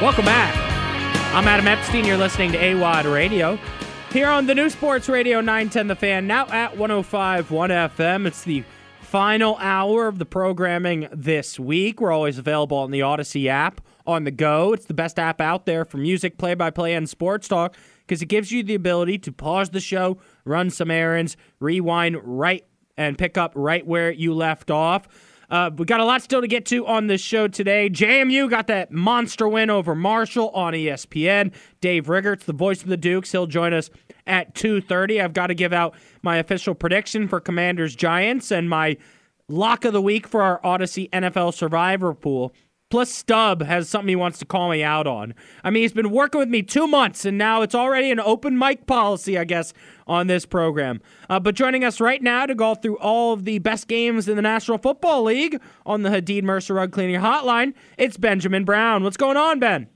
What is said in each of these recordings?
Welcome back. I'm Adam Epstein. You're listening to AWadd Radio. Here on the new Sports Radio 910 The Fan, now at 105.1 FM. It's the final hour of the programming this week. We're always available on the Odyssey app on the go. It's the best app out there for music, play by play, and sports talk because it gives you the ability to pause the show, run some errands, rewind right, and pick up right where you left off. Uh, we got a lot still to get to on this show today. JMU got that monster win over Marshall on ESPN. Dave Riggerts, the voice of the Dukes, he'll join us at 2.30. I've got to give out my official prediction for Commanders Giants and my lock of the week for our Odyssey NFL Survivor pool. Plus, Stub has something he wants to call me out on. I mean, he's been working with me two months, and now it's already an open mic policy, I guess, on this program. Uh, but joining us right now to go through all of the best games in the National Football League on the Hadid Mercer Rug Cleaning Hotline, it's Benjamin Brown. What's going on, Ben?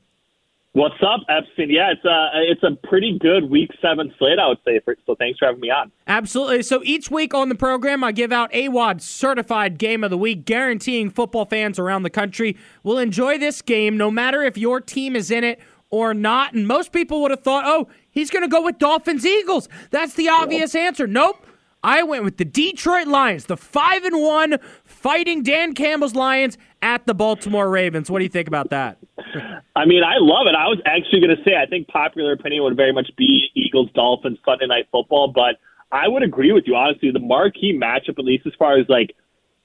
What's up, Epstein? Yeah, it's a it's a pretty good week seven slate, I would say. For, so thanks for having me on. Absolutely. So each week on the program, I give out AWadd certified game of the week, guaranteeing football fans around the country will enjoy this game, no matter if your team is in it or not. And most people would have thought, oh, he's going to go with Dolphins Eagles. That's the obvious answer. Nope. I went with the Detroit Lions, the five and one fighting Dan Campbell's Lions at the Baltimore Ravens. What do you think about that? I mean, I love it. I was actually going to say I think popular opinion would very much be Eagles Dolphins Sunday night football, but I would agree with you honestly. The marquee matchup, at least as far as like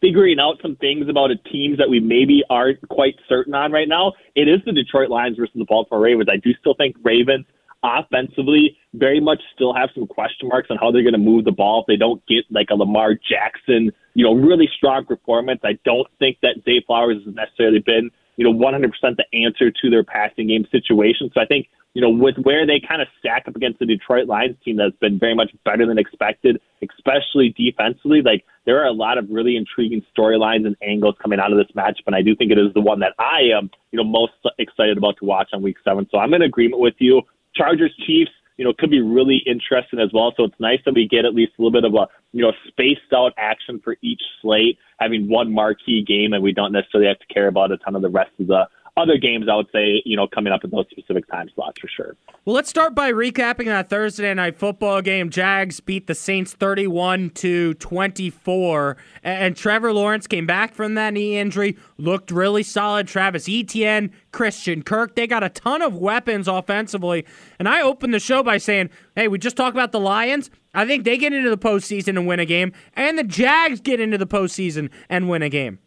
figuring out some things about a teams that we maybe aren't quite certain on right now, it is the Detroit Lions versus the Baltimore Ravens. I do still think Ravens offensively very much still have some question marks on how they're going to move the ball if they don't get like a Lamar Jackson, you know, really strong performance. I don't think that Zay Flowers has necessarily been, you know, 100% the answer to their passing game situation. So I think, you know, with where they kind of stack up against the Detroit Lions team that's been very much better than expected, especially defensively, like there are a lot of really intriguing storylines and angles coming out of this match. But I do think it is the one that I am, you know, most excited about to watch on week seven. So I'm in agreement with you. Chargers Chiefs, you know, could be really interesting as well. So it's nice that we get at least a little bit of a, you know, spaced out action for each slate, having one marquee game, and we don't necessarily have to care about a ton of the rest of the other games, I would say, you know, coming up in those specific time slots for sure. Well, let's start by recapping that Thursday night football game. Jags beat the Saints 31 to 24, and Trevor Lawrence came back from that knee injury, looked really solid. Travis Etienne, Christian Kirk, they got a ton of weapons offensively. And I opened the show by saying, hey, we just talked about the Lions. I think they get into the postseason and win a game, and the Jags get into the postseason and win a game.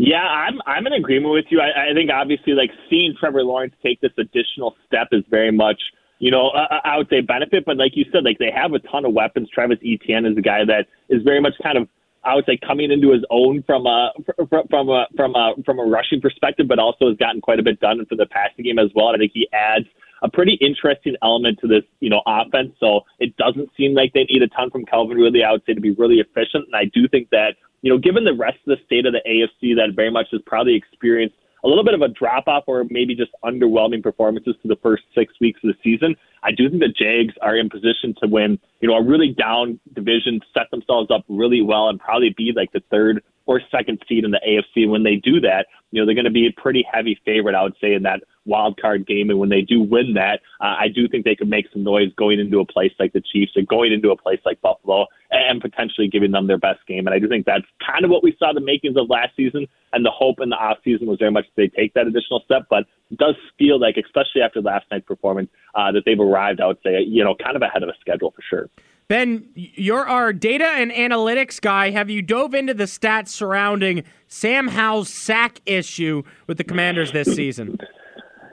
Yeah, I'm I'm in agreement with you. I, I think obviously like seeing Trevor Lawrence take this additional step is very much you know I, I would say benefit, but like you said, like they have a ton of weapons. Travis Etienne is a guy that is very much kind of I would say coming into his own from a from, from a from a from a rushing perspective, but also has gotten quite a bit done for the passing game as well. I think he adds a pretty interesting element to this, you know, offense. So it doesn't seem like they need a ton from Calvin Ridley, I would say, to be really efficient. And I do think that you know, given the rest of the state of the AFC that very much has probably experienced a little bit of a drop off or maybe just underwhelming performances to the first six weeks of the season, I do think the Jags are in position to win, you know, a really down division, set themselves up really well, and probably be like the third or second seed in the AFC. When they do that, you know, they're going to be a pretty heavy favorite, I would say, in that wild card game. And when they do win that, uh, I do think they could make some noise going into a place like the Chiefs and going into a place like Buffalo and potentially giving them their best game. And I do think that's kind of what we saw the makings of last season. And the hope in the off season was very much they take that additional step. But does feel like, especially after last night's performance, uh, that they've arrived, I would say, you know, kind of ahead of a schedule for sure. Ben, you're our data and analytics guy. Have you dove into the stats surrounding Sam Howell's sack issue with the Commanders this season?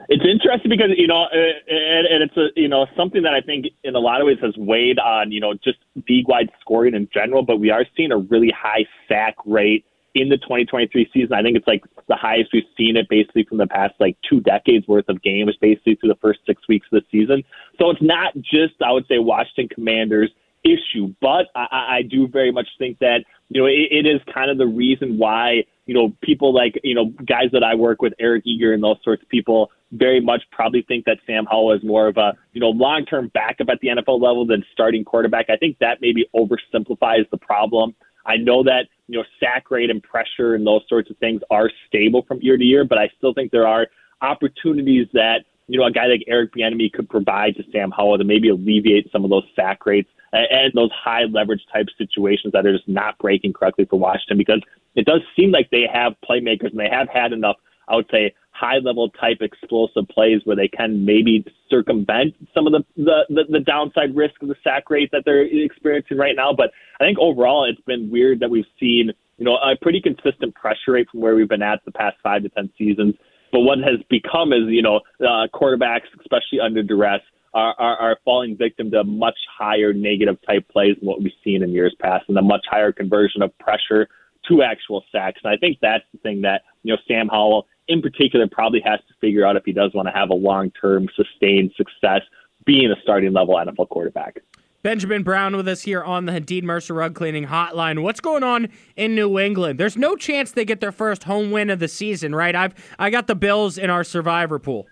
It's interesting because you know, and, and it's a you know something that I think in a lot of ways has weighed on you know just league wide scoring in general. But we are seeing a really high sack rate in the 2023 season. I think it's like the highest we've seen it basically from the past like two decades worth of games, basically through the first six weeks of the season. So it's not just I would say Washington Commanders issue. But I, I do very much think that you know it, it is kind of the reason why you know people like you know guys that I work with, Eric Eager and those sorts of people, very much probably think that Sam Howell is more of a you know long term backup at the NFL level than starting quarterback. I think that maybe oversimplifies the problem. I know that you know sack rate and pressure and those sorts of things are stable from year to year, but I still think there are opportunities that you know a guy like Eric Bieniemy could provide to Sam Howell to maybe alleviate some of those sack rates and those high leverage type situations that are just not breaking correctly for Washington because it does seem like they have playmakers and they have had enough, I would say, high level type explosive plays where they can maybe circumvent some of the, the, the, the downside risk of the sack rate that they're experiencing right now. But I think overall it's been weird that we've seen, you know, a pretty consistent pressure rate from where we've been at the past five to 10 seasons. But what has become is, you know, uh, quarterbacks, especially under duress, are, are, are falling victim to much higher negative type plays than what we've seen in years past and a much higher conversion of pressure to actual sacks. And I think that's the thing that, you know, Sam Howell in particular probably has to figure out if he does want to have a long term sustained success being a starting level NFL quarterback. Benjamin Brown with us here on the Hadid Mercer Rug Cleaning Hotline. What's going on in New England? There's no chance they get their first home win of the season, right? I've I got the Bills in our survivor pool.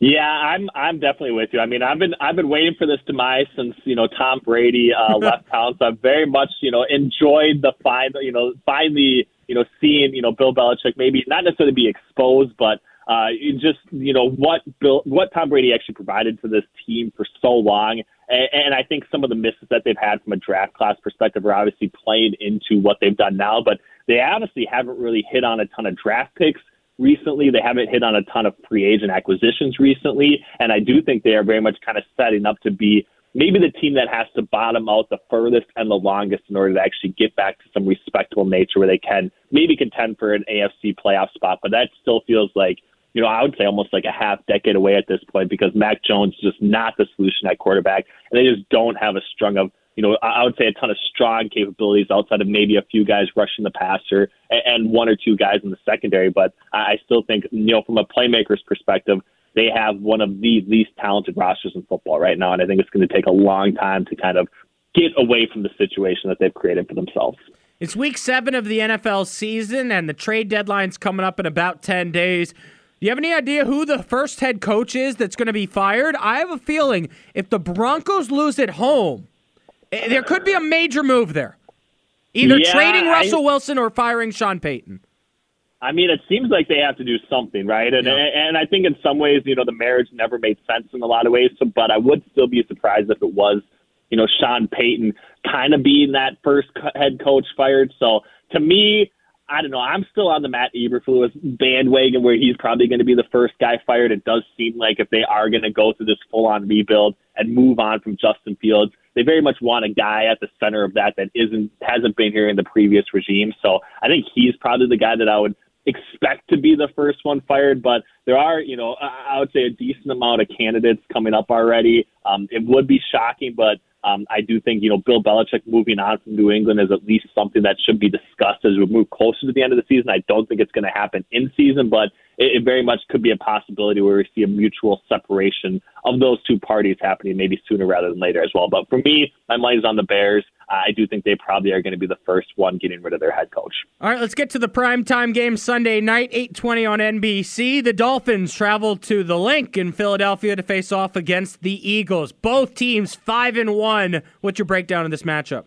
Yeah, I'm I'm definitely with you. I mean, I've been I've been waiting for this demise since you know Tom Brady uh, left town. So I've very much you know enjoyed the final you know finally you know seeing you know Bill Belichick maybe not necessarily be exposed, but uh, just you know what Bill what Tom Brady actually provided to this team for so long. And, and I think some of the misses that they've had from a draft class perspective are obviously playing into what they've done now. But they honestly haven't really hit on a ton of draft picks recently. They haven't hit on a ton of free agent acquisitions recently, and I do think they are very much kind of setting up to be maybe the team that has to bottom out the furthest and the longest in order to actually get back to some respectable nature where they can maybe contend for an AFC playoff spot. But that still feels like, you know, I would say almost like a half decade away at this point because Mac Jones is just not the solution at quarterback, and they just don't have a strung of you know, I would say a ton of strong capabilities outside of maybe a few guys rushing the passer and one or two guys in the secondary. But I still think, you know, from a playmaker's perspective, they have one of the least talented rosters in football right now. And I think it's going to take a long time to kind of get away from the situation that they've created for themselves. It's week seven of the NFL season, and the trade deadline's coming up in about 10 days. Do you have any idea who the first head coach is that's going to be fired? I have a feeling if the Broncos lose at home, Eh, there could be a major move there. Either yeah, trading Russell I, Wilson or firing Sean Payton. I mean, it seems like they have to do something, right? And yeah. and I think in some ways, you know, the marriage never made sense in a lot of ways. So, but I would still be surprised if it was, you know, Sean Payton kind of being that first head coach fired. So to me, I don't know. I'm still on the Matt Eberflus bandwagon where he's probably going to be the first guy fired. It does seem like if they are going to go through this full on rebuild and move on from Justin Fields, they very much want a guy at the center of that that isn't hasn't been here in the previous regime. So I think he's probably the guy that I would expect to be the first one fired, but there are, you know, I would say a decent amount of candidates coming up already. Um, it would be shocking, but um, I do think, you know, Bill Belichick moving on from New England is at least something that should be discussed as we move closer to the end of the season. I don't think it's going to happen in season, but it, it very much could be a possibility where we see a mutual separation of those two parties happening maybe sooner rather than later as well. But for me, my money's on the Bears. I do think they probably are going to be the first one getting rid of their head coach. All right, let's get to the primetime game Sunday night, 8:20 on NBC. The Dolphins travel to the Linc in Philadelphia to face off against the Eagles. Both teams 5 and 1. What's your breakdown of this matchup?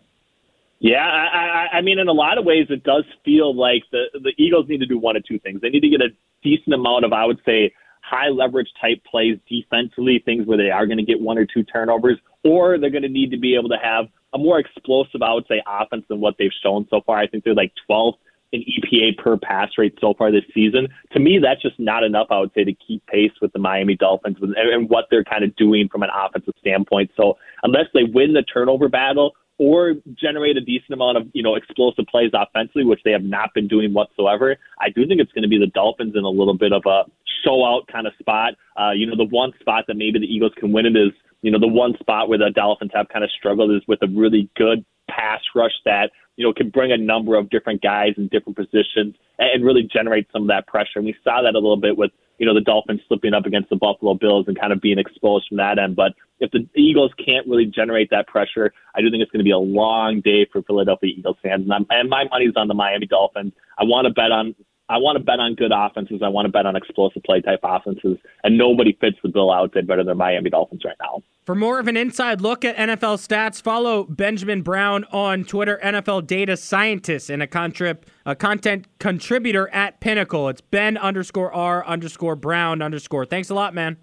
Yeah, I, I, I mean, in a lot of ways, it does feel like the the Eagles need to do one of two things. They need to get a decent amount of, I would say, high leverage type plays defensively, things where they are going to get one or two turnovers, or they're going to need to be able to have a more explosive, I would say, offense than what they've shown so far. I think they're like 12th in EPA per pass rate so far this season. To me, that's just not enough, I would say, to keep pace with the Miami Dolphins and what they're kind of doing from an offensive standpoint. So unless they win the turnover battle or generate a decent amount of you know explosive plays offensively, which they have not been doing whatsoever. I do think it's going to be the Dolphins in a little bit of a show out kind of spot. Uh, you know, the one spot that maybe the Eagles can win it is you know the one spot where the Dolphins have kind of struggled is with a really good pass rush that you know can bring a number of different guys in different positions and really generate some of that pressure. And we saw that a little bit with you know, the Dolphins slipping up against the Buffalo Bills and kind of being exposed from that end. But if the Eagles can't really generate that pressure, I do think it's going to be a long day for Philadelphia Eagles fans. And, I'm, and my money's on the Miami Dolphins. I want to bet on I want to bet on good offenses. I want to bet on explosive play type offenses, and nobody fits the bill out there better than Miami Dolphins right now. For more of an inside look at NFL stats, follow Benjamin Brown on Twitter, NFL data scientist, and a, contrib- a content contributor at Pinnacle. It's Ben underscore R underscore Brown underscore. Thanks a lot, man.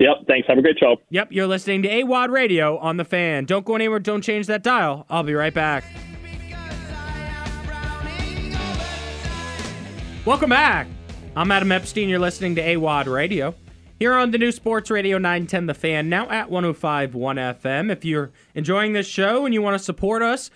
Yep. Thanks. Have a great show. Yep. You're listening to AWadd Radio on the fan. Don't go anywhere. Don't change that dial. I'll be right back. Welcome back. I'm Adam Epstein. You're listening to AWadd Radio. Here on the new Sports Radio 910 The Fan, now at 1051 FM. If you're enjoying this show and you want to support us,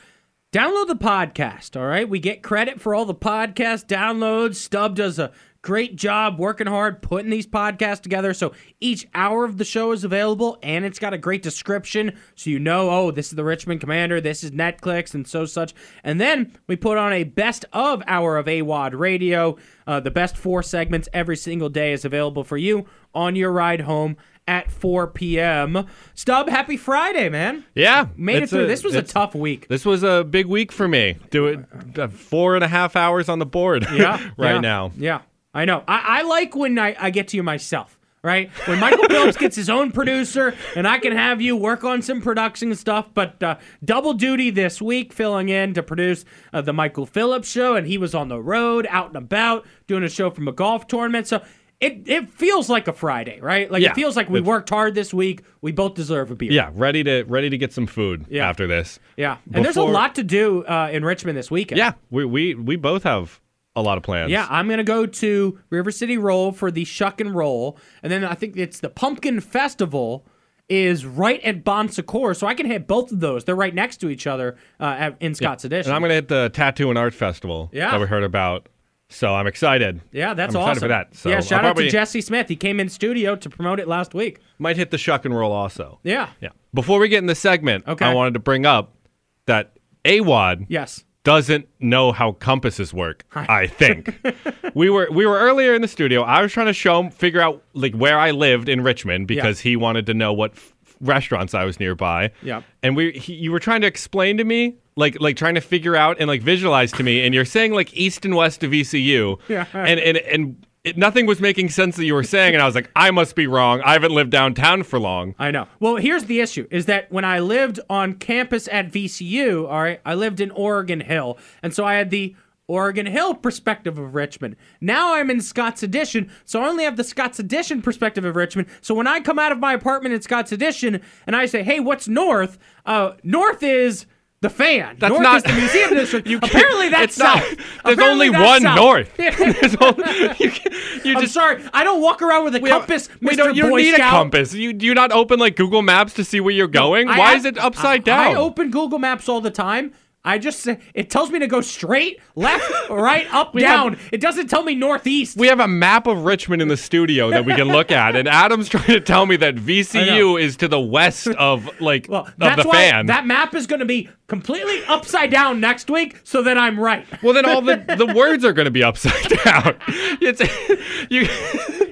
download the podcast, all right? We get credit for all the podcast downloads. Stub does a great job working hard putting these podcasts together so each hour of the show is available and it's got a great description so you know oh this is the richmond commander this is NetClix and so such and then we put on a best of hour of AWadd radio uh, the best four segments every single day is available for you on your ride home at 4 p.m. Stub, happy Friday, man. Yeah. Made it through. a- this was a tough week. This was a big week for me. Do it uh, four and a half hours on the board. Yeah. right yeah, now. Yeah. I know. I, I like when I, I get to you myself. Right when Michael Phillips gets his own producer, and I can have you work on some production stuff. But uh, double duty this week, filling in to produce uh, the Michael Phillips show, and he was on the road, out and about, doing a show from a golf tournament. So it it feels like a Friday, right? Like Yeah. it feels like we worked hard this week. We both deserve a beer. Yeah, ready to ready to get some food Yeah. after this. yeah. And there's a lot to do uh, in Richmond this weekend. Yeah, we we we both have a lot of plans. Yeah, I'm gonna go to River City Roll for the Shuck and Roll, and then I think it's the Pumpkin Festival is right at Bon Secours, so I can hit both of those. They're right next to each other uh, at, in Scott's Addition. And I'm gonna hit the tattoo and art festival Yeah. that we heard about. So I'm excited. yeah, that's I'm awesome. excited for that. So yeah, I'll shout out probably- to Jesse Smith. He came in studio to promote it last week. Might hit the shuck and roll also. Yeah. Yeah. Before we get in the segment, Okay. I wanted to bring up that AWadd Yes. Doesn't know how compasses work. I think we were we were earlier in the studio. I was trying to show him figure out like where I lived in Richmond because he wanted to know what f- restaurants I was nearby. Yeah. and we he, you were trying to explain to me like like trying to figure out and like visualize to me, and you're saying like east and west of VCU. Yeah. and and and. It, nothing was making sense that you were saying, and I was like, I must be wrong. I haven't lived downtown for long. I know. Well, here's the issue: is that when I lived on campus at VCU, all right, I lived in Oregon Hill, and so I had the Oregon Hill perspective of Richmond. Now I'm in Scott's Addition, so I only have the Scott's Addition perspective of Richmond. So when I come out of my apartment in Scott's Addition and I say, "Hey, what's north?" Uh, north is the fan. That's north not- is the museum district. You Apparently that's not- south. there's Apparently only that's one south. north. Only- you, you I'm just sorry. I don't walk around with a We don't- compass, We don't. You Boy don't need Scout. a compass. You do you not open like Google Maps to see where you're going? I Why have- is it upside I- down? I open Google Maps all the time. I just say it tells me to go straight, left, right, up, down. it doesn't tell me northeast. we have a map of Richmond in the studio that we can look at, and Adam's trying to tell me that VCU is to the west of like well, of that's the why fan. that map is going to be completely upside down next week, so that I'm right. well, then all the the words are going to be upside down. It's you.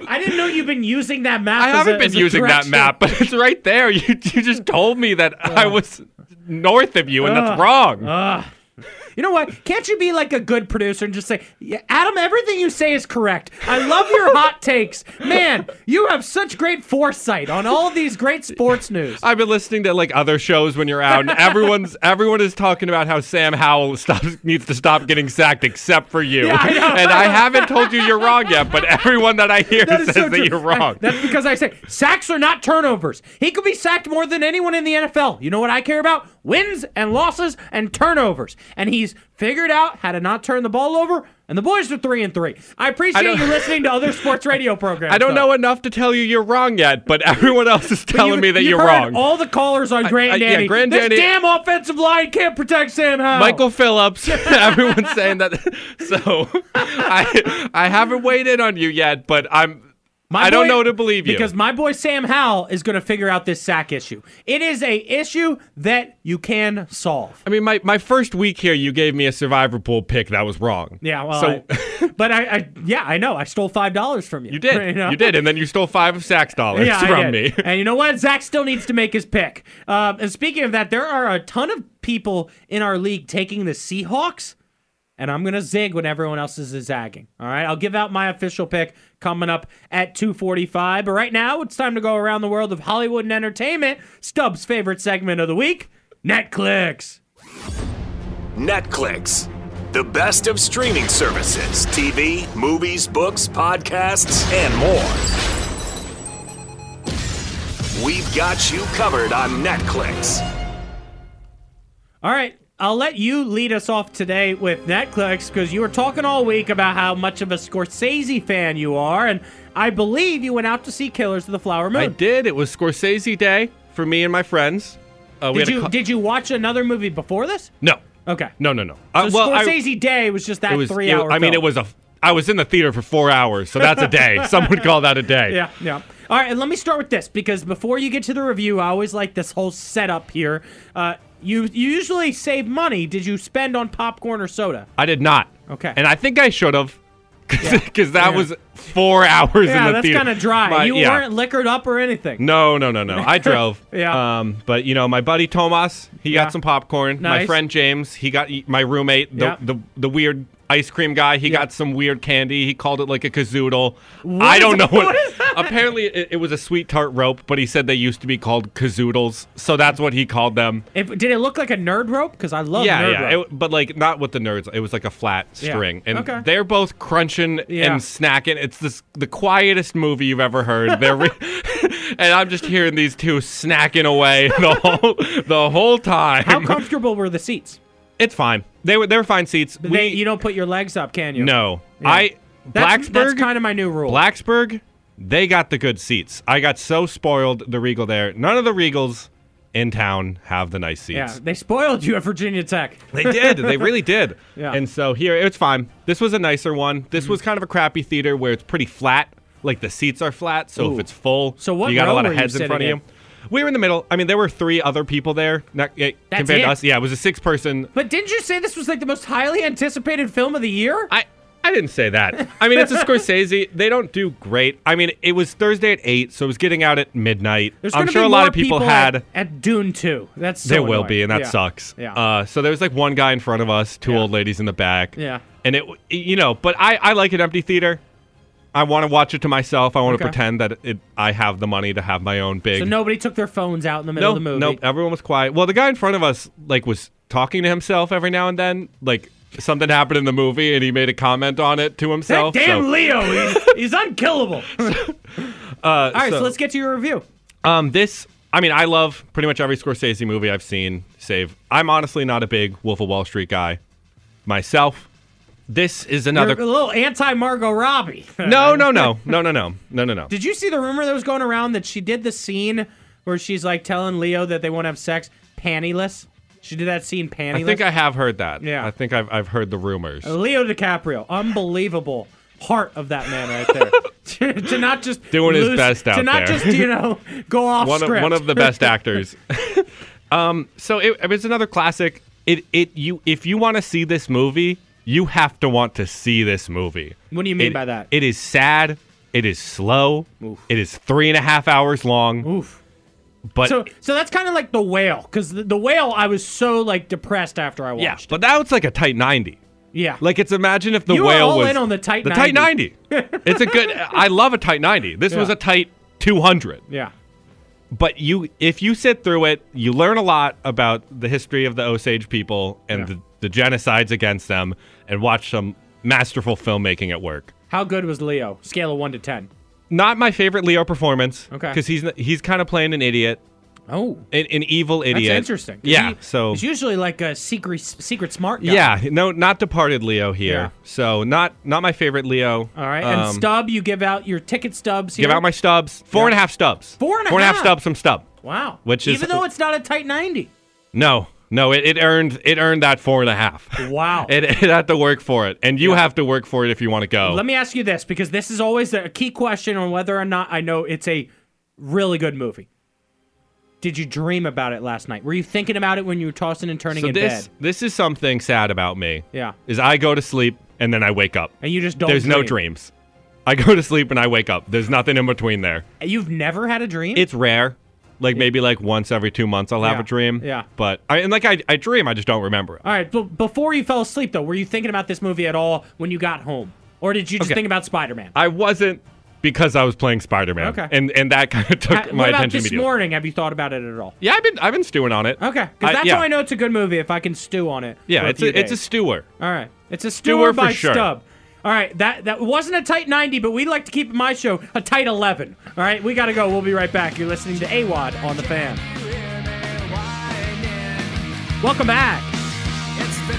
I didn't know you've been using that map. I haven't a- been using that map, but it's right there. You you just told me that I was north of you, and that's wrong. You know what? Can't you be like a good producer and just say, yeah, Adam, everything you say is correct. I love your hot takes. Man, you have such great foresight on all these great sports news. I've been listening to like other shows when you're out, and everyone's everyone is talking about how Sam Howell stops needs to stop getting sacked, except for you. Yeah, I know. and I haven't told you you're wrong yet, but everyone that I hear That says so that you're wrong. I- that's because I say sacks are not turnovers. He could be sacked more than anyone in the NFL. You know what I care about? Wins and losses and turnovers. And he's figured out how to not turn the ball over. And the boys are three and three. I appreciate don't- you listening to other sports radio programs. I don't though. know enough to tell you you're wrong yet, but everyone else is telling me that you're wrong. All the callers on I- Granddaddy. yeah, Granddaddy- This damn offensive line can't protect Sam Howell. Michael Phillips, everyone's saying that. So I I haven't weighed in on you yet, but I'm. My I don't know to believe you. Because my boy Sam Howell is going to figure out this sack issue. It is a issue that you can solve. I mean, my, my first week here, you gave me a survivor pool pick that was wrong. Yeah, well, So I- but I, I, yeah, I know. I stole five dollars from you. you did, know? you did, and then you stole five of Sax dollars Yeah, from me. And you know what? Zach still needs to make his pick. Um, and speaking of that, there are a ton of people in our league taking the Seahawks. And I'm going to zig when everyone else is zagging. All right, I'll give out my official pick coming up at 2:45. But right now, it's time to go around the world of Hollywood and entertainment. Stubbs' favorite segment of the week, NetClix. NetClix. The best of streaming services, TV, movies, books, podcasts, and more. We've got you covered on NetClix. All right, I'll let you lead us off today with NetClix because you were talking all week about how much of a Scorsese fan you are, and I believe you went out to see Killers of the Flower Moon. I did. It was Scorsese Day for me and my friends. Uh, Did you did you watch another movie before this? no, Okay. no, no, no. So Uh, well, I- Scorsese Day was just that was. three it- hour. I mean, it was a. I was in the theater for four hours, so that's a day. Some would call that a day. Yeah, yeah. All right, and let me start with this because before you get to the review, I always like this whole setup here. Uh, you you usually save money. Did you spend on popcorn or soda? I did not. Okay. And I think I should have, because that Yeah. was four hours in the theater. Yeah, that's kind of dry. My- you yeah. weren't liquored up or anything. No, no, no, no. I drove. Yeah. Um, but you know, my buddy Tomas, he Yeah. got some popcorn. My friend James, he got my roommate, the Yeah. the, the weird ice cream guy. He Yeah. got some weird candy. He called it like a kazoodle. I don't is- know what. what? Apparently, it, it was a sweet tart rope, but he said they used to be called kazoodles, so that's what he called them. If, did it look like a nerd rope? Because I love yeah, nerd yeah. rope. It, but like not with the nerds. It was like a flat Yeah. string, and Okay. they're both crunching Yeah. and snacking. It's this the quietest movie you've ever heard. They're re- and I'm just hearing these two snacking away the whole the whole time. How comfortable were the seats? It's fine. They were they were fine seats. They, you don't put your legs up, can you? no. Yeah. I That's, Blacksburg That's kind of my new rule. Blacksburg. They got the good seats. I got so spoiled. The Regal there. None of the Regals in town have the nice seats. yeah, they spoiled you at Virginia Tech. They did. They really did. Yeah. Mm-hmm. And so here, it's fine. This was a nicer one. This was kind of a crappy theater where it's pretty flat. Like the seats are flat, so Ooh. if it's full, So what you got a lot of heads in front of you. We were in the middle. I mean, there were three other people there. Not, eh, That's compared it? to us, yeah, it was a six-person. But didn't you say this was like the most highly anticipated film of the year? I I didn't say that. I mean, it's a Scorsese. They don't do great. I mean, it was Thursday at eight, so it was getting out at midnight. There's I'm sure be a lot of people, at- had. at, Dune too. That's so there will annoying. be, and that Yeah. sucks. Yeah. Uh, so there was like one guy in front of us, two Yeah. old ladies in the back. Yeah. And it, you know, but I, I like an empty theater. I want to watch it to myself. I want to pretend that it, I have the money to have my own big. so nobody took their phones out in the middle no, of the movie. nope. Everyone was quiet. Well, the guy in front of us like was talking to himself every now and then. Like something happened in the movie, and he made a comment on it to That himself. damn so, Leo, he's, he's unkillable. uh, All right, so, so- let's get to your review. Um, this, I mean, I love pretty much every Scorsese movie I've seen. Save, I'm honestly not a big Wolf of Wall Street guy myself. This is You're another. a little anti Margot Robbie. No, no, no, no, no, no, no, no, no. Did you see the rumor that was going around that she did the scene where she's like telling Leo that they won't have sex pantyless? She did that scene pantyless. I think I have heard that. Yeah. I think I've I've heard the rumors. Leo DiCaprio, unbelievable heart of that man right there. to, to not just Doing his best out there. to not there. just you know go off one of script. one of the best actors. um, so it, it's another classic. It it you if you want to see this movie, you have to want to see this movie. What do you mean It- by that? It is sad. It is slow. Oof. It is three and a half hours long. Oof. But So so that's kind of like the whale because the, the whale I was so like depressed after I watched. yeah, watched. but that was like a tight ninety. yeah. Like it's imagine if the You whale all was in on the tight the 90. tight ninety. it's a good. I love a tight ninety. This was a tight two hundred. yeah. But you, if you sit through it, you learn a lot about the history of the Osage people and Yeah. the, the genocides against them, and watch some masterful filmmaking at work. How good was Leo? Scale of one to ten. Not my favorite Leo performance. Okay. Because he's he's kind of playing an idiot, Oh, an, an evil idiot. that's interesting. Yeah. he- so he's usually like a secret secret smart guy. yeah, no, not departed Leo here. Yeah. So not not my favorite Leo. All right, and Um, stub, you give out your ticket stubs here. Give out my stubs. Four Yeah. and a half stubs. Four and a Four and a half half? stubs from stub. wow, which is- even though it's not a tight ninety. No, no, it, it earned it earned that four and a half. Wow. It, it had to work for it, and you Yeah. have to work for it if you want to go. Let me ask you this because this is always a key question on whether or not I know it's a really good movie. Did you dream about it last night? Were you thinking about it when you were tossing and turning so in this bed? this is something sad about me. Yeah. Is I go to sleep and then I wake up. And you just don't. There's no dreams. I go to sleep and I wake up. There's nothing in between there. You've never had a dream? It's rare. Like maybe like once every two months I'll have Yeah. a dream. Yeah. But I and like I, I dream, I just don't remember it. All right, but before you fell asleep, though, were you thinking about this movie at all when you got home? Or did you just Okay. think about Spider Man? I wasn't because I was playing Spider Man. Okay. And and that kind of took what my about attention this immediately. morning? Have you thought about it at all? Yeah, I've been I've been stewing on it. Okay, because that's yeah. how I know it's a good movie if I can stew on it. Yeah, it's a, it's a stewer. All right, it's a Stewer stewer for by sure. Stub. All right, that that wasn't a tight 90, but we like to keep my show a tight 11. All right, we got to go. We'll be right back. You're listening to AWadd on the fan. Welcome back.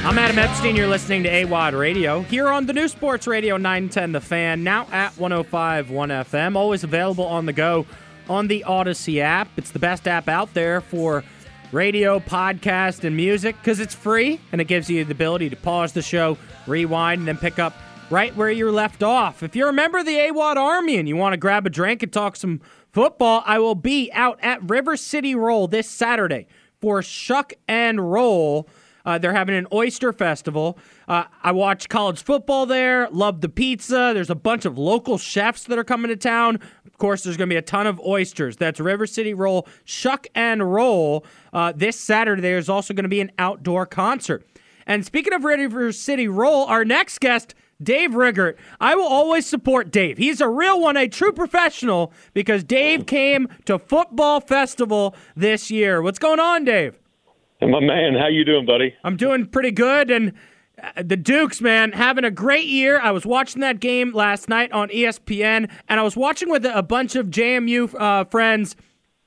I'm Adam Epstein. You're listening to AWadd Radio here on the new Sports Radio 910 The Fan, now at 105.1 FM. Always available on the go on the Odyssey app. It's the best app out there for radio, podcast, and music because it's free and it gives you the ability to pause the show, rewind, and then pick up right where you're left off. If you're a member of the AWadd Army and you want to grab a drink and talk some football, I will be out at River City Roll this Saturday for Shuck and Roll. Uh, they're having an oyster festival. Uh, I watch college football there. Love the pizza. There's a bunch of local chefs that are coming to town. Of course, there's going to be a ton of oysters. That's River City Roll, Shuck and Roll. Uh, this Saturday, there's also going to be an outdoor concert. And speaking of River City Roll, our next guest, Dave Riggert. I will always support Dave. He's a real one, a true professional, because Dave came to Football Festival this year. What's going on, Dave? Hey, my man, how you doing, buddy? I'm doing pretty good, and uh, the Dukes, man, having a great year. I was watching that game last night on ESPN, and I was watching with a bunch of JMU uh, friends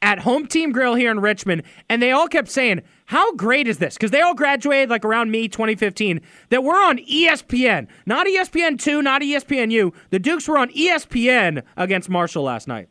at Home Team Grill here in Richmond, and they all kept saying, "How great is this?" Because they all graduated like around me, 2015. That we're on ESPN, not E ESPN two, not ESPNU. The Dukes were on ESPN against Marshall last night.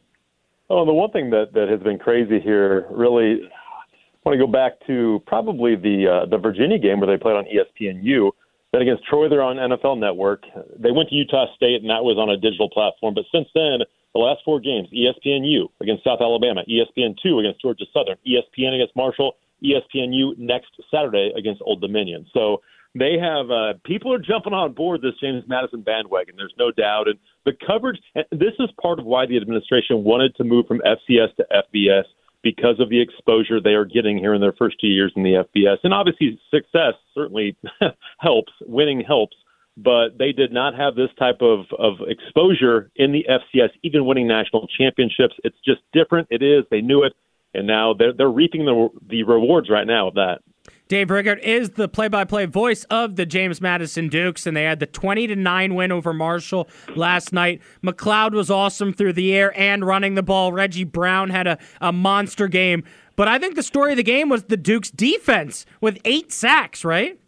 Oh, the one thing that, that has been crazy here, really, I want to go back to probably the uh, the Virginia game where they played on ESPNU. Then against Troy, they're on NFL Network. They went to Utah State, and that was on a digital platform. But since then, the last four games: ESPNU against South Alabama, E ESPN two against Georgia Southern, ESPN against Marshall, ESPNU next Saturday against Old Dominion. So they have uh, people are jumping on board this James Madison bandwagon. There's no doubt, and the coverage. And this is part of why the administration wanted to move from FCS to FBS because of the exposure they are getting here in their first two years in the FBS. And obviously, success certainly helps. Winning helps. But they did not have this type of, of exposure in the FCS, even winning national championships. It's just different. It is. They knew it. And now they're, they're reaping the, the rewards right now of that. Dave Riggert is the play-by-play voice of the James Madison Dukes, and they had the 20 to nine win over Marshall last night. McCloud was awesome through the air and running the ball. Reggie Brown had a, a monster game, but I think the story of the game was the Dukes' defense with eight sacks. Right?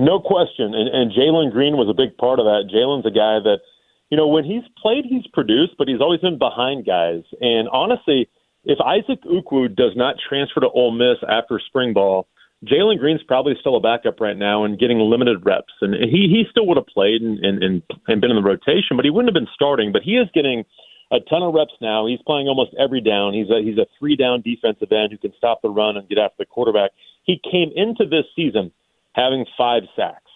No question. And, and Jalen Green was a big part of that. Jalen's a guy that, you know, when he's played, he's produced, but he's always been behind guys. And honestly, if Isaac Ukwu does not transfer to Ole Miss after spring ball, Jalen Green's probably still a backup right now and getting limited reps. And he, he still would have played and, and, and, and been in the rotation, but he wouldn't have been starting. But he is getting a ton of reps now. He's playing almost every down. He's a, he's a three down defensive end who can stop the run and get after the quarterback. He came into this season having five sacks.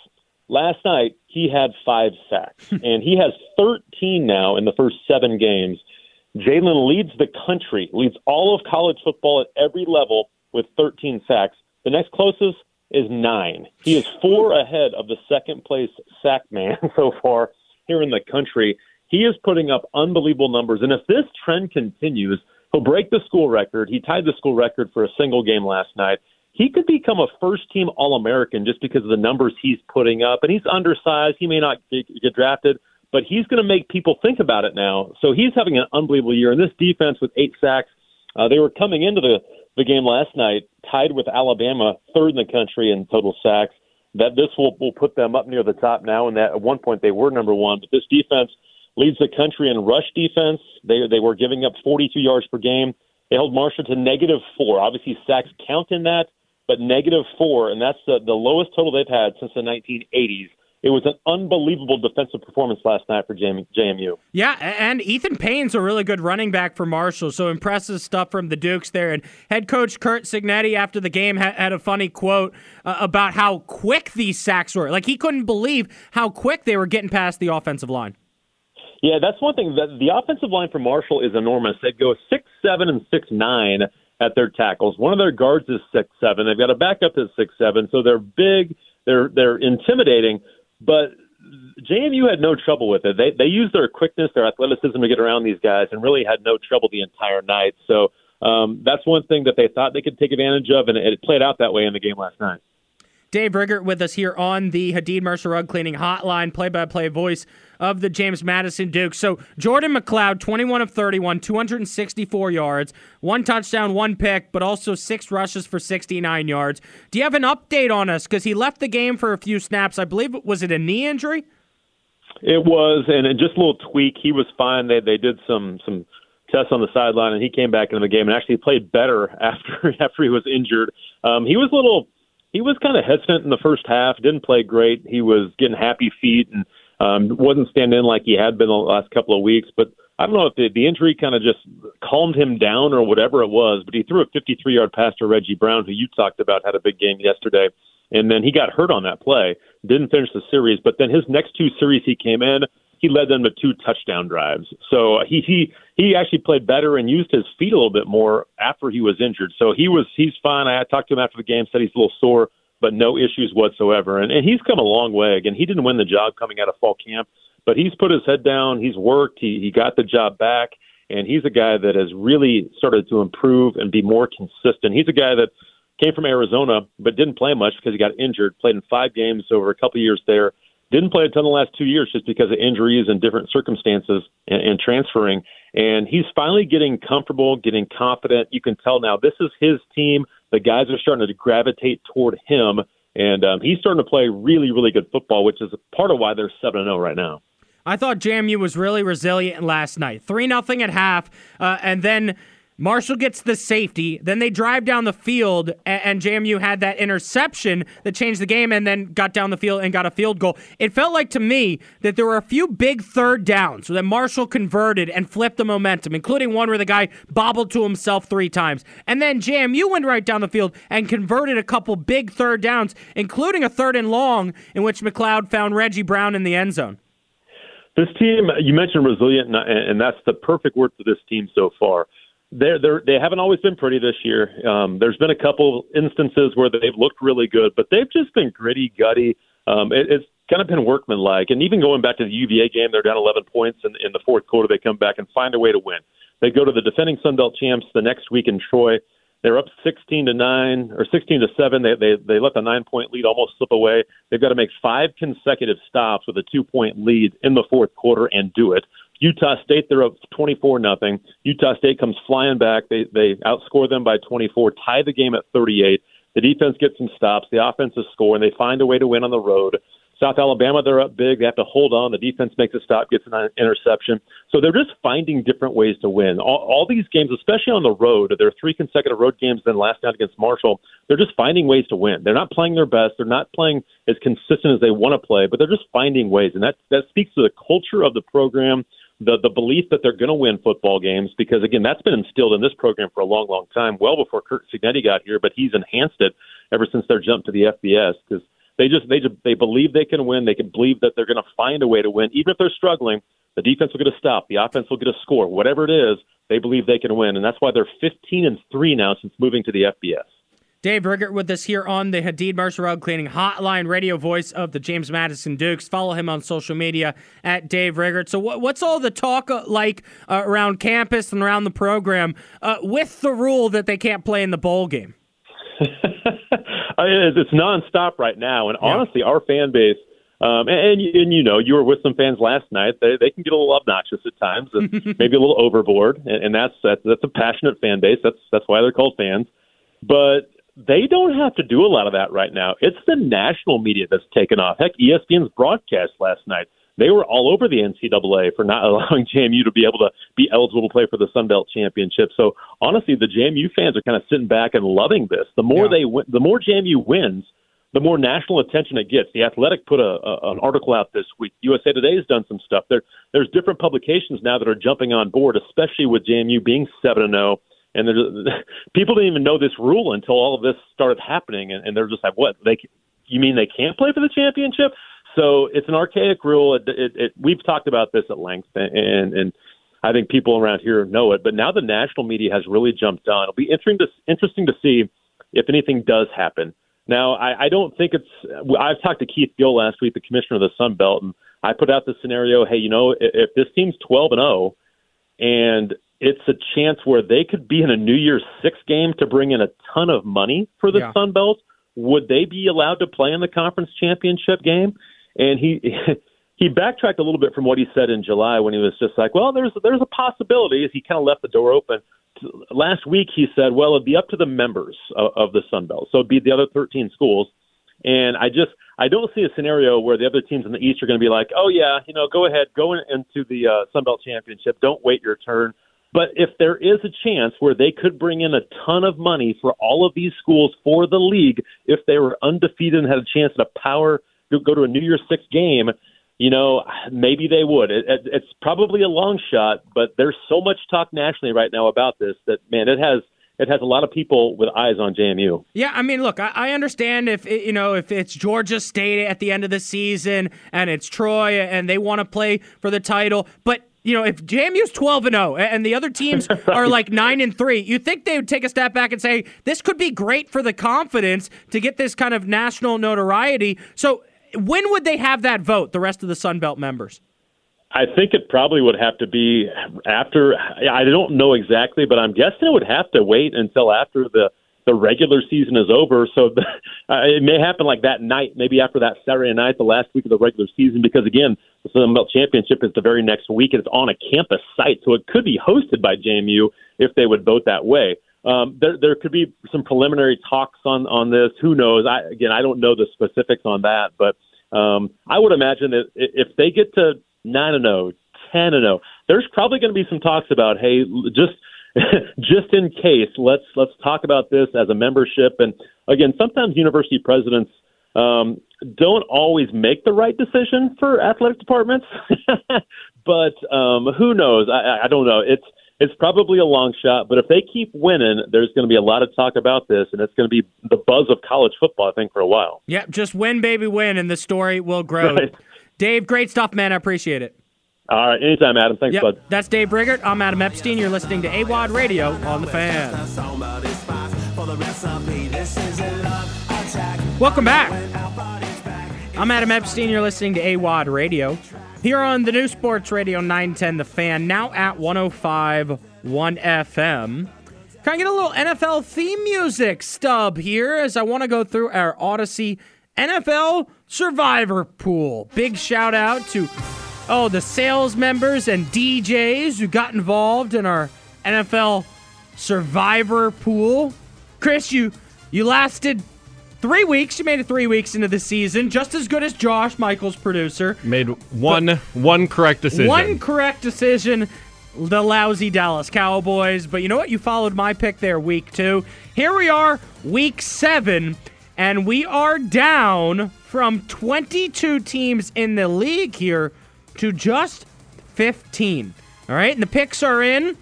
Last night, he had five sacks, and he has 13 now in the first seven games. Jalen leads the country, leads all of college football at every level with 13 sacks. The next closest is nine. He is four ahead of the second place sack man so far here in the country. He is putting up unbelievable numbers, and if this trend continues, he'll break the school record. He tied the school record for a single game last night he could become a first team All American just because of the numbers he's putting up. And he's undersized. He may not get, drafted, but he's going to make people think about it now. So he's having an unbelievable year. And this defense with eight sacks, uh, they were coming into the, the game last night tied with Alabama, third in the country in total sacks. That this will, will put them up near the top now. And that at one point they were number one. But this defense leads the country in rush defense. They, they were giving up 42 yards per game. They held Marshall to negative four. Obviously, sacks count in that but negative four, and that's the, the lowest total they've had since the 1980s. It was an unbelievable defensive performance last night for JMU. Yeah, and Ethan Payne's a really good running back for Marshall, so impressive stuff from the Dukes there. And head coach Curt Cignetti after the game had, a funny quote uh, about how quick these sacks were. Like he couldn't believe how quick they were getting past the offensive line. Yeah, that's one thing. The, the offensive line for Marshall is enormous. They go six seven and six nine at their tackles. One of their guards is six seven. They've got a backup that's six seven, so they're big. They're they're intimidating, but JMU had no trouble with it. They they used their quickness, their athleticism to get around these guys, and really had no trouble the entire night. So um, that's one thing that they thought they could take advantage of, and it played out that way in the game last night. Dave Riggert with us here on the Hadid Mercer Rug Cleaning Hotline, play-by-play voice of the James Madison Dukes. So Jordan McCloud, 21 of 31, 264 yards, one touchdown, one pick, but also six rushes for 69 yards. Do you have an update on us? Because he left the game for a few snaps. I believe was it a knee injury? It was, and just a little tweak. He was fine. They they did some some tests on the sideline, and he came back into the game and actually played better after after he was injured. Um, he was a little he was kind of hesitant in the first half. Didn't play great. He was getting happy feet and um, wasn't standing in like he had been the last couple of weeks. But I don't know if the, the injury kind of just calmed him down or whatever it was. But he threw a 53-yard pass to Reggie Brown, who you talked about had a big game yesterday, and then he got hurt on that play. Didn't finish the series, but then his next two series he came in he led them to two touchdown drives. So uh, he he he actually played better and used his feet a little bit more after he was injured. So he was he's fine. I talked to him after the game, said he's a little sore, but no issues whatsoever. And and he's come a long way. Again, he didn't win the job coming out of fall camp, but he's put his head down. He's worked. He he got the job back, and he's a guy that has really started to improve and be more consistent. He's a guy that came from Arizona but didn't play much because he got injured. Played in five games over a couple years there didn't play a ton the last two years just because of injuries and different circumstances and, and transferring. And he's finally getting comfortable, getting confident. You can tell now this is his team. The guys are starting to gravitate toward him, and um, he's starting to play really, really good football, which is part of why they're seven and zero oh right now. I thought JMU was really resilient last night. Three nothing at half, uh, and then Marshall gets the safety. Then they drive down the field, and, JMU had that interception that changed the game and then got down the field and got a field goal. It felt like to me that there were a few big third downs that Marshall converted and flipped the momentum, including one where the guy bobbled to himself three times. And then JMU went right down the field and converted a couple big third downs, including a third and long in which McCloud found Reggie Brown in the end zone. This team, you mentioned resilient, and that's the perfect word for this team so far they're, they're they haven't always been pretty this year. Um, there's been a couple instances where they've looked really good, but they've just been gritty, gutty. Um, it, it's kind of been workmanlike. And even going back to the UVA game, they're down 11 points in, in the fourth quarter. They come back and find a way to win. They go to the defending Sun Belt champs the next week in Troy. They're up 16 to nine or 16 to seven. They they they let the nine point lead almost slip away. They've got to make five consecutive stops with a two point lead in the fourth quarter and do it. Utah State, they're up 24 nothing. Utah State comes flying back. They they outscore them by 24, tie the game at 38. The defense gets some stops. The offenses score, and they find a way to win on the road. South Alabama, they're up big. They have to hold on. The defense makes a stop, gets an interception. So they're just finding different ways to win. All, all these games, especially on the road, there are three consecutive road games. Then last night against Marshall, they're just finding ways to win. They're not playing their best. They're not playing as consistent as they want to play, but they're just finding ways, and that that speaks to the culture of the program the the belief that they're going to win football games because again that's been instilled in this program for a long long time well before Curt Cignetti got here but he's enhanced it ever since their jump to the FBS because they just they just they believe they can win they can believe that they're going to find a way to win. Even if they're struggling the defense will get a stop the offense will get a score whatever it is they believe they can win and that's why they're 15 and 3 now since moving to the FBS Dave Riggert with us here on the Hadid Mercer Rug Cleaning Hotline, radio voice of the James Madison Dukes. Follow him on social media at Dave Riggert. So, what, what's all the talk uh, like uh, around campus and around the program uh, with the rule that they can't play in the bowl game? it's nonstop right now, and yeah. honestly, our fan base. Um, and, and and you know, you were with some fans last night. They they can get a little obnoxious at times, and maybe a little overboard. And, and that's that's that's a passionate fan base. That's that's why they're called fans. But they don't have to do a lot of that right now. It's the national media that's taken off. Heck, ESPN's broadcast last night, they were all over the NCAA for not allowing JMU to be able to be eligible to play for the Sun Belt Championship. So honestly, the JMU fans are kind of sitting back and loving this. The more yeah. they win, the more JMU wins, the more national attention it gets. The Athletic put a, a, an article out this week. USA Today has done some stuff. There, there's different publications now that are jumping on board, especially with JMU being seven and zero oh and people didn't even know this rule until all of this started happening, and, and they're just like, "What? They? You mean they can't play for the championship?" So it's an archaic rule. It, it, it, we've talked about this at length, and and I think people around here know it. But now the national media has really jumped on. It'll be interesting to interesting to see if anything does happen. Now, I, I don't think it's. I've talked to Keith Gill last week, the commissioner of the Sun Belt, and I put out the scenario. Hey, you know, if, if this team's twelve and zero, and it's a chance where they could be in a New Year's Six game to bring in a ton of money for the Yeah. Sun Belt. Would they be allowed to play in the conference championship game? And he he backtracked a little bit from what he said in July when he was just like, well, there's there's a possibility. He kind of left the door open. Last week he said, well, it'd be up to the members of, of the Sun Belt, so it'd be the other 13 schools. And I just I don't see a scenario where the other teams in the East are going to be like, oh yeah, you know, go ahead, go in, into the uh, Sun Belt championship. Don't wait your turn. But if there is a chance where they could bring in a ton of money for all of these schools for the league, if they were undefeated and had a chance to power go go to a New Year's Six game, you know, maybe they would. It, it, it's probably a long shot, but there's so much talk nationally right now about this that man, it has it has a lot of people with eyes on JMU. Yeah, I mean, look, I, I understand if it, you know if it's Georgia State at the end of the season and it's Troy and they want to play for the title, but you know if JMU's twelve and oh zero and the other teams are like nine and three, you think they would take a step back and say this could be great for the confidence to get this kind of national notoriety. So when would they have that vote? The rest of the Sun Belt members. I think it probably would have to be after. I don't know exactly, but I'm guessing it would have to wait until after the the regular season is over. So uh, it may happen like that night, maybe after that Saturday night, the last week of the regular season, because again, the Sun Belt Championship is the very next week, and it's on a campus site, so it could be hosted by JMU if they would vote that way. Um, there, there could be some preliminary talks on on this. Who knows? I, again, I don't know the specifics on that, but um, I would imagine that if they get to nine and 0, 10 and zero, there's probably going to be some talks about hey, just just in case, let's let's talk about this as a membership. And again, sometimes university presidents um, don't always make the right decision for athletic departments, but um, who knows? I, I- don't know. It's it's probably a long shot, but if they keep winning, there's going to be a lot of talk about this, and it's going to be the buzz of college football, I think, for a while. Yep, just win, baby, win, and the story will grow. Right. Dave, great stuff, man. I appreciate it. All right, anytime, Adam. Thanks, Yep, bud. that's Dave Riggert. I'm Adam Epstein. You're listening to AWadd Radio on the fan. Welcome back. I'm Adam Epstein. You're listening to AWadd Radio. Here on the new Sports Radio 910 The Fan, now at 105 1 FM. Can I get a little NFL theme music stub here as I want to go through our Audacy NFL Survivor Pool? Big shout out to oh the sales members and DJs who got involved in our NFL Survivor Pool. Chris, you you lasted three weeks. You made it three weeks into the season, just as good as Josh, Michael's producer. Made one one correct decision. One correct decision, the lousy Dallas Cowboys. But you know what? You followed my pick there, week two. Here we are, week seven, and we are down from 22 teams in the league here to just 15. All right, and the picks are in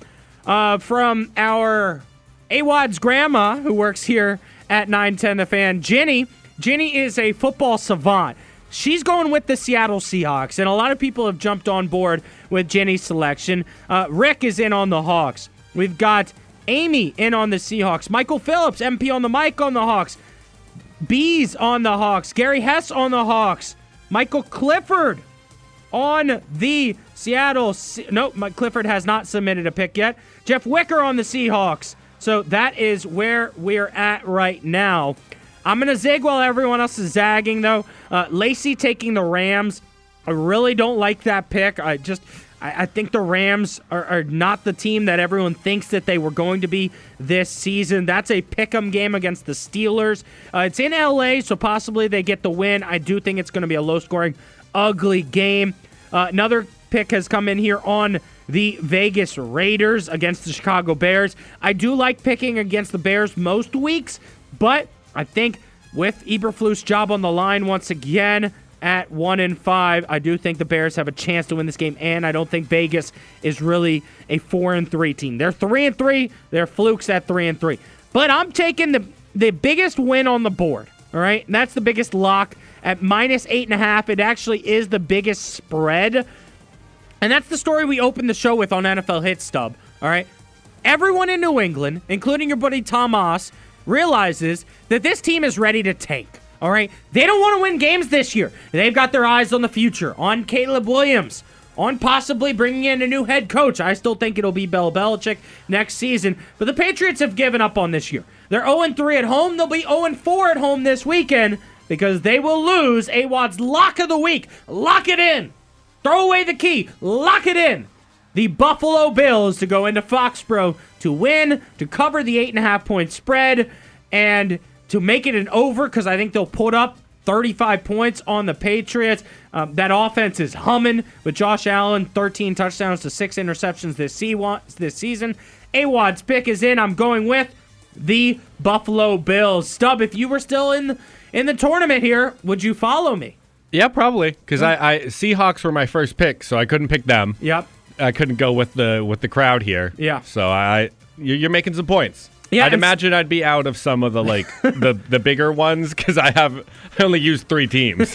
uh, from our AWadd's grandma, who works here at 910 The Fan, Jenny. Jenny is a football savant. She's going with the Seattle Seahawks, and a lot of people have jumped on board with Jenny's selection. Uh, Rick is in on the Hawks. We've got Amy in on the Seahawks. Michael Phillips, MP on the mic on the Hawks. Bees on the Hawks. Gary Hess on the Hawks. Michael Clifford on the Seattle. Se- nope, Mike Clifford has not submitted a pick yet. Jeff Wicker on the Seahawks. So that is where we're at right now. I'm going to zig while everyone else is zagging, though. Uh, Lacey taking the Rams. I really don't like that pick. I just. I think the Rams are, are not the team that everyone thinks that they were going to be this season. That's a pick 'em game against the Steelers. Uh, it's in LA, so possibly they get the win. I do think it's going to be a low scoring, ugly game. Uh, another pick has come in here on the Vegas Raiders against the Chicago Bears. I do like picking against the Bears most weeks, but I think with Eberflus' job on the line once again at one and five, I do think the Bears have a chance to win this game, and I don't think Vegas is really a four and three team. They're three and three. They're flukes at three and three. But I'm taking the the biggest win on the board. All right, and that's the biggest lock at minus eight and a half. It actually is the biggest spread. And that's the story we opened the show with on NFL Hit Stub. All right. Everyone in New England, including your buddy Thomas, realizes that this team is ready to tank. All right. They don't want to win games this year. They've got their eyes on the future, on Caleb Williams, on possibly bringing in a new head coach. I still think it'll be Bill Belichick next season. But the Patriots have given up on this year. They're 0 3 at home. They'll be 0 4 at home this weekend because they will lose AWadd's lock of the week. Lock it in. Throw away the key. Lock it in. The Buffalo Bills to go into Foxborough to win, to cover the 8.5 point spread, and to make it an over because I think they'll put up 35 points on the Patriots. Um, that offense is humming with Josh Allen, 13 touchdowns to six interceptions this, this season. AWadd's pick is in. I'm going with the Buffalo Bills. Stub, if you were still in in the tournament here, would you follow me? Yeah, probably because I, I Seahawks were my first pick, so I couldn't pick them. Yep. I couldn't go with the with the crowd here. Yeah. So I you're making some points. Yeah, I'd imagine I'd be out of some of the like the the bigger ones because I have I only used three teams.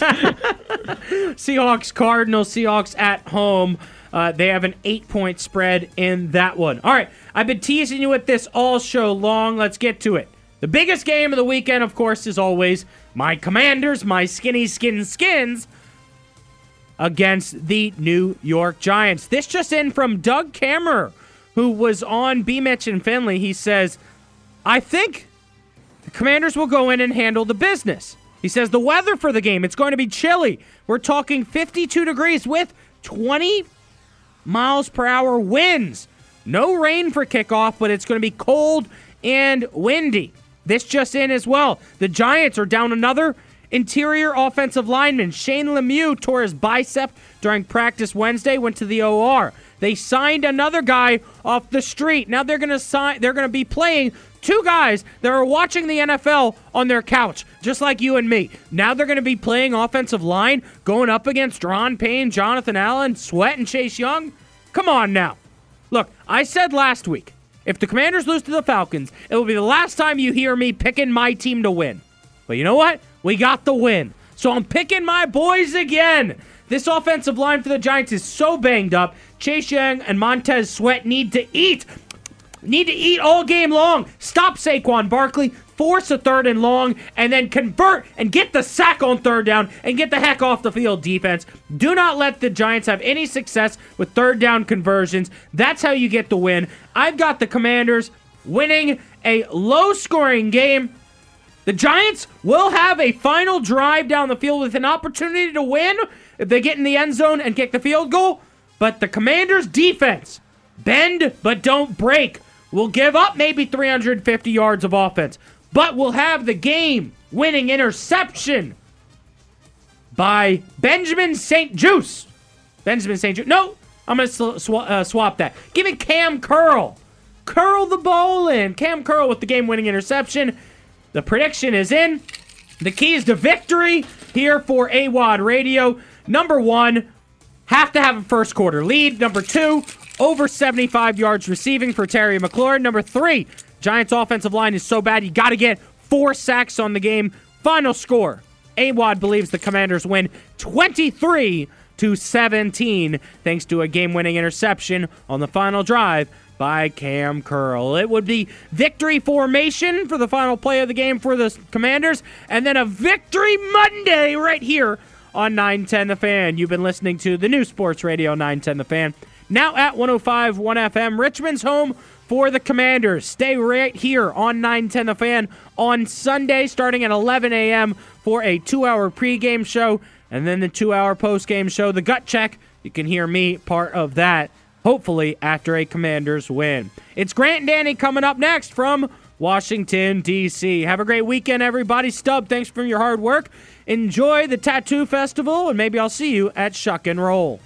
Seahawks, Cardinals, Seahawks at home. Uh, they have an eight point spread in that one. All right, I've been teasing you with this all show long. Let's get to it. The biggest game of the weekend, of course, is always my Commanders, my skinny skin skins, against the New York Giants. This just in from Doug Kammerer, who was on B. Mitch and Finley. He says, I think the Commanders will go in and handle the business. He says the weather for the game, it's going to be chilly. We're talking 52 degrees with 20 miles per hour winds. No rain for kickoff, but it's going to be cold and windy. This just in as well. The Giants are down another interior offensive lineman. Shane Lemieux tore his bicep during practice Wednesday, went to the OR. They signed another guy off the street. Now they're going to sign they're going to be playing two guys that are watching the NFL on their couch, just like you and me. Now they're going to be playing offensive line, going up against Daron Payne, Jonathan Allen, Sweat, and Chase Young. Come on now. Look, I said last week if the Commanders lose to the Falcons, it will be the last time you hear me picking my team to win. But you know what? We got the win. So I'm picking my boys again. This offensive line for the Giants is so banged up. Chase Young and Montez Sweat need to eat. Need to eat all game long. Stop Saquon Barkley force a third and long, and then convert and get the sack on third down and get the heck off the field defense. Do not let the Giants have any success with third down conversions. That's how you get the win. I've got the Commanders winning a low scoring game. The Giants will have a final drive down the field with an opportunity to win if they get in the end zone and kick the field goal. But the Commanders' defense, bend but don't break, will give up maybe 350 yards of offense but will have the game winning interception by Benjamin St-Juste. Benjamin St-Juste. No, I'm going to sw- uh, swap that. Give it Cam Curl. Curl the ball in. Cam Curl with the game winning interception. The prediction is in. The keys to victory here for AWadd Radio. Number one, have to have a first quarter lead. Number two, over 75 yards receiving for Terry McLaurin. Number three, Giants offensive line is so bad you got to get four sacks on the game. Final score. AWadd believes the Commanders win 23 to 17 thanks to a game-winning interception on the final drive by Cam Curl. It would be victory formation for the final play of the game for the Commanders and then a victory Monday right here on 910 The Fan. You've been listening to the new Sports Radio 910 The Fan. Now at 105 1 FM, Richmond's home for the Commanders. Stay right here on 910 The Fan on Sunday, starting at 11 a.m. for a two hour pregame show and then the two hour postgame show, The Gut Check. You can hear me part of that, hopefully, after a Commanders win. It's Grant and Danny coming up next from Washington, D.C. Have a great weekend, everybody. Stub, thanks for your hard work. Enjoy the Tattoo Festival, and maybe I'll see you at Shuck and Roll.